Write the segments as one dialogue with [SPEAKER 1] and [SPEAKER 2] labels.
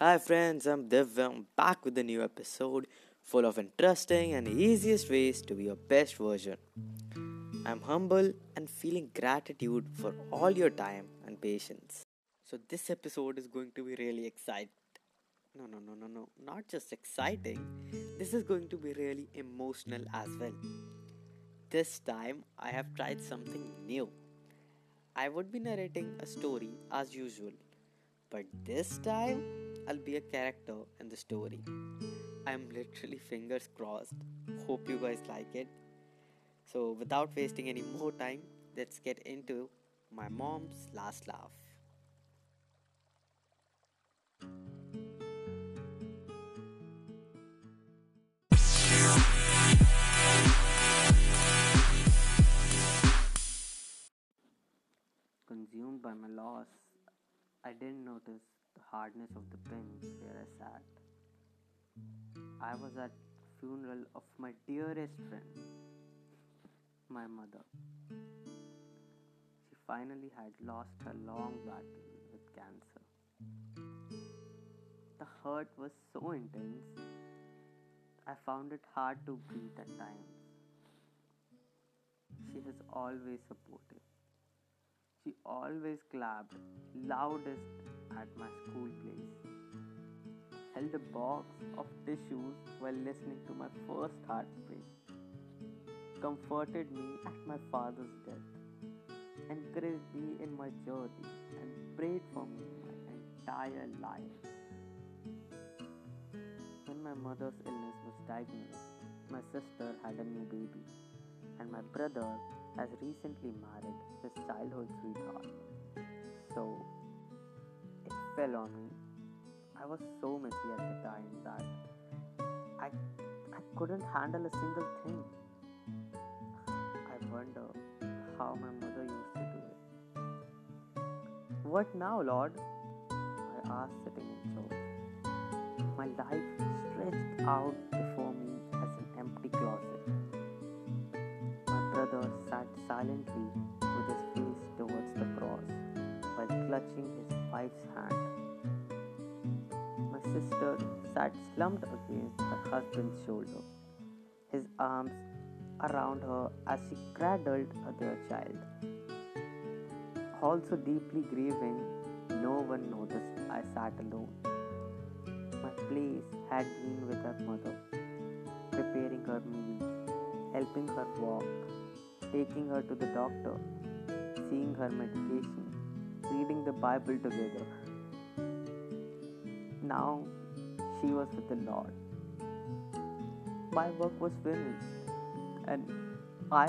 [SPEAKER 1] Hi friends, I'm Divya. I'm back with a new episode full of interesting and easiest ways to be your best version. I'm humble and feeling gratitude for all your time and patience. So this episode is going to be really exciting. No, no, no, no, no. Not just exciting. This is going to be really emotional as well. This time I have tried something new. I would be narrating a story as usual, but this time I'll be a character in the story. I'm literally fingers crossed. Hope you guys like it. So, without wasting any more time, let's get into my mom's last laugh. Consumed by my loss, I didn't notice the hardness of the bench where I sat. I was at funeral of my dearest friend, my mother. She finally had lost her long battle with cancer. The hurt was so intense, I found it hard to breathe at times. She has always supported. She always clapped loudest at my school place. Held a box of tissues while listening to my first heartbreak. Comforted me at my father's death. Encouraged me in my journey and prayed for me my entire life. When my mother's illness was diagnosed, my sister had a new baby, and my brother has recently married his childhood sweetheart. So fell on me. I was so messy at the time that I, I couldn't handle a single thing. I wonder how my mother used to do it. What now, Lord? I asked sitting in church. My life stretched out before me as an empty closet. My brother sat silently with his face towards the cross while clutching his wife's hand. Sister sat slumped against her husband's shoulder, his arms around her as she cradled their child. Also deeply grieving, no one noticed I sat alone. My place had been with her mother, preparing her meals, helping her walk, taking her to the doctor, seeing her medication, reading the Bible together. Now she was with the Lord. My work was finished, and I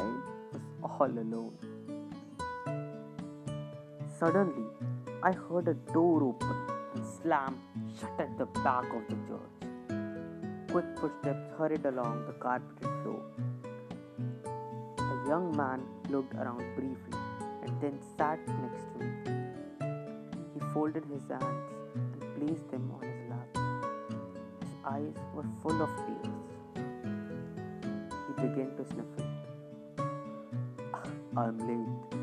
[SPEAKER 1] was all alone. Suddenly, I heard a door open and slam shut at the back of the church. Quick footsteps hurried along the carpeted floor. A young man looked around briefly and then sat next to me. He folded his hands placed them on his lap. His eyes were full of tears. He began to sniffle. Ah, I'm late,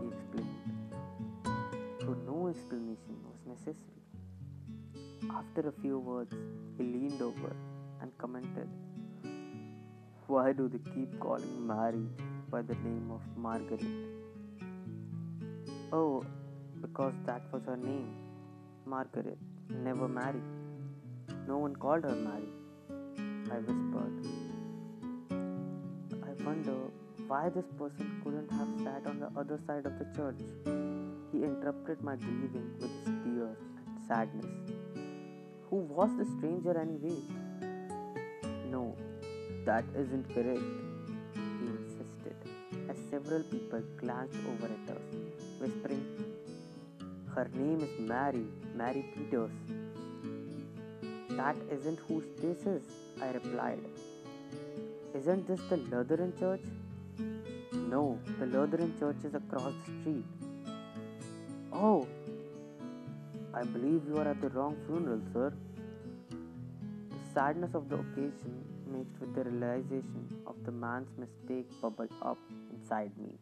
[SPEAKER 1] he explained. So no explanation was necessary. After a few words, he leaned over and commented, Why do they keep calling Mary by the name of Margaret? Oh, because that was her name, Margaret, never married. No one called her Mary, I whispered. I wonder why this person couldn't have sat on the other side of the church. He interrupted my grieving with his tears and sadness. Who was the stranger anyway? No, that isn't correct, he insisted, as several people glanced over at us, whispering, Her name is Mary, Mary Peters. That isn't who this is, I replied. Isn't this the Lutheran church? No, the Lutheran church is across the street. Oh, I believe you are at the wrong funeral, sir. The sadness of the occasion mixed with the realization of the man's mistake bubbled up inside me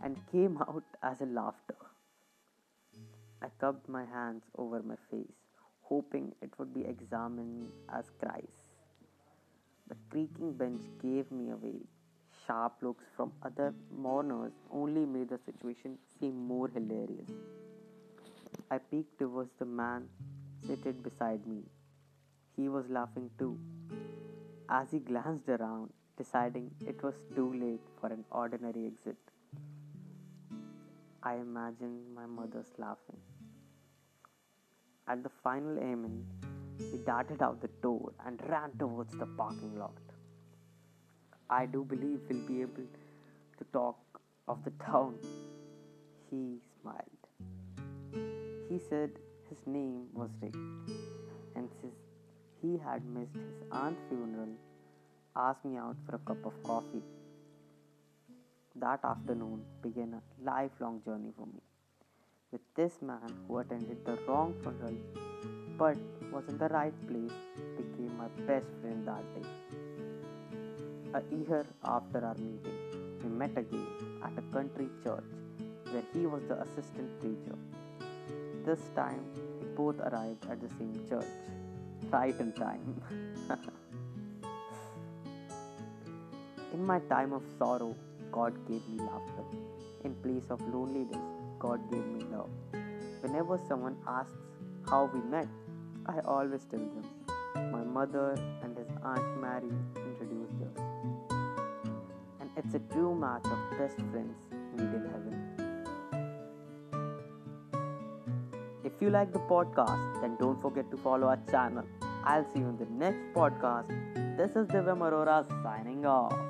[SPEAKER 1] and came out as a laughter. I cupped my hands over my face, hoping it would be examined as cries. The creaking bench gave me away. Sharp looks from other mourners only made the situation seem more hilarious. I peeked towards the man seated beside me. He was laughing too. As he glanced around, deciding it was too late for an ordinary exit, I imagined my mother's laughing. At the final amen, he darted out the door and ran towards the parking lot. I do believe we'll be able to talk of the town. He smiled. He said his name was Rick, and since he had missed his aunt's funeral, asked me out for a cup of coffee. That afternoon began a lifelong journey for me with this man who attended the wrong funeral but was in the right place became my best friend that day. A year after our meeting, we met again at a country church where he was the assistant preacher. This time, we both arrived at the same church, right in time. in my time of sorrow, God gave me laughter. In place of loneliness, God gave me love. Whenever someone asks how we met, I always tell them my mother and his aunt Mary introduced us. And it's a true match of best friends meet in heaven. If you like the podcast, then don't forget to follow our channel. I'll see you in the next podcast. This is Divyam Arora signing off.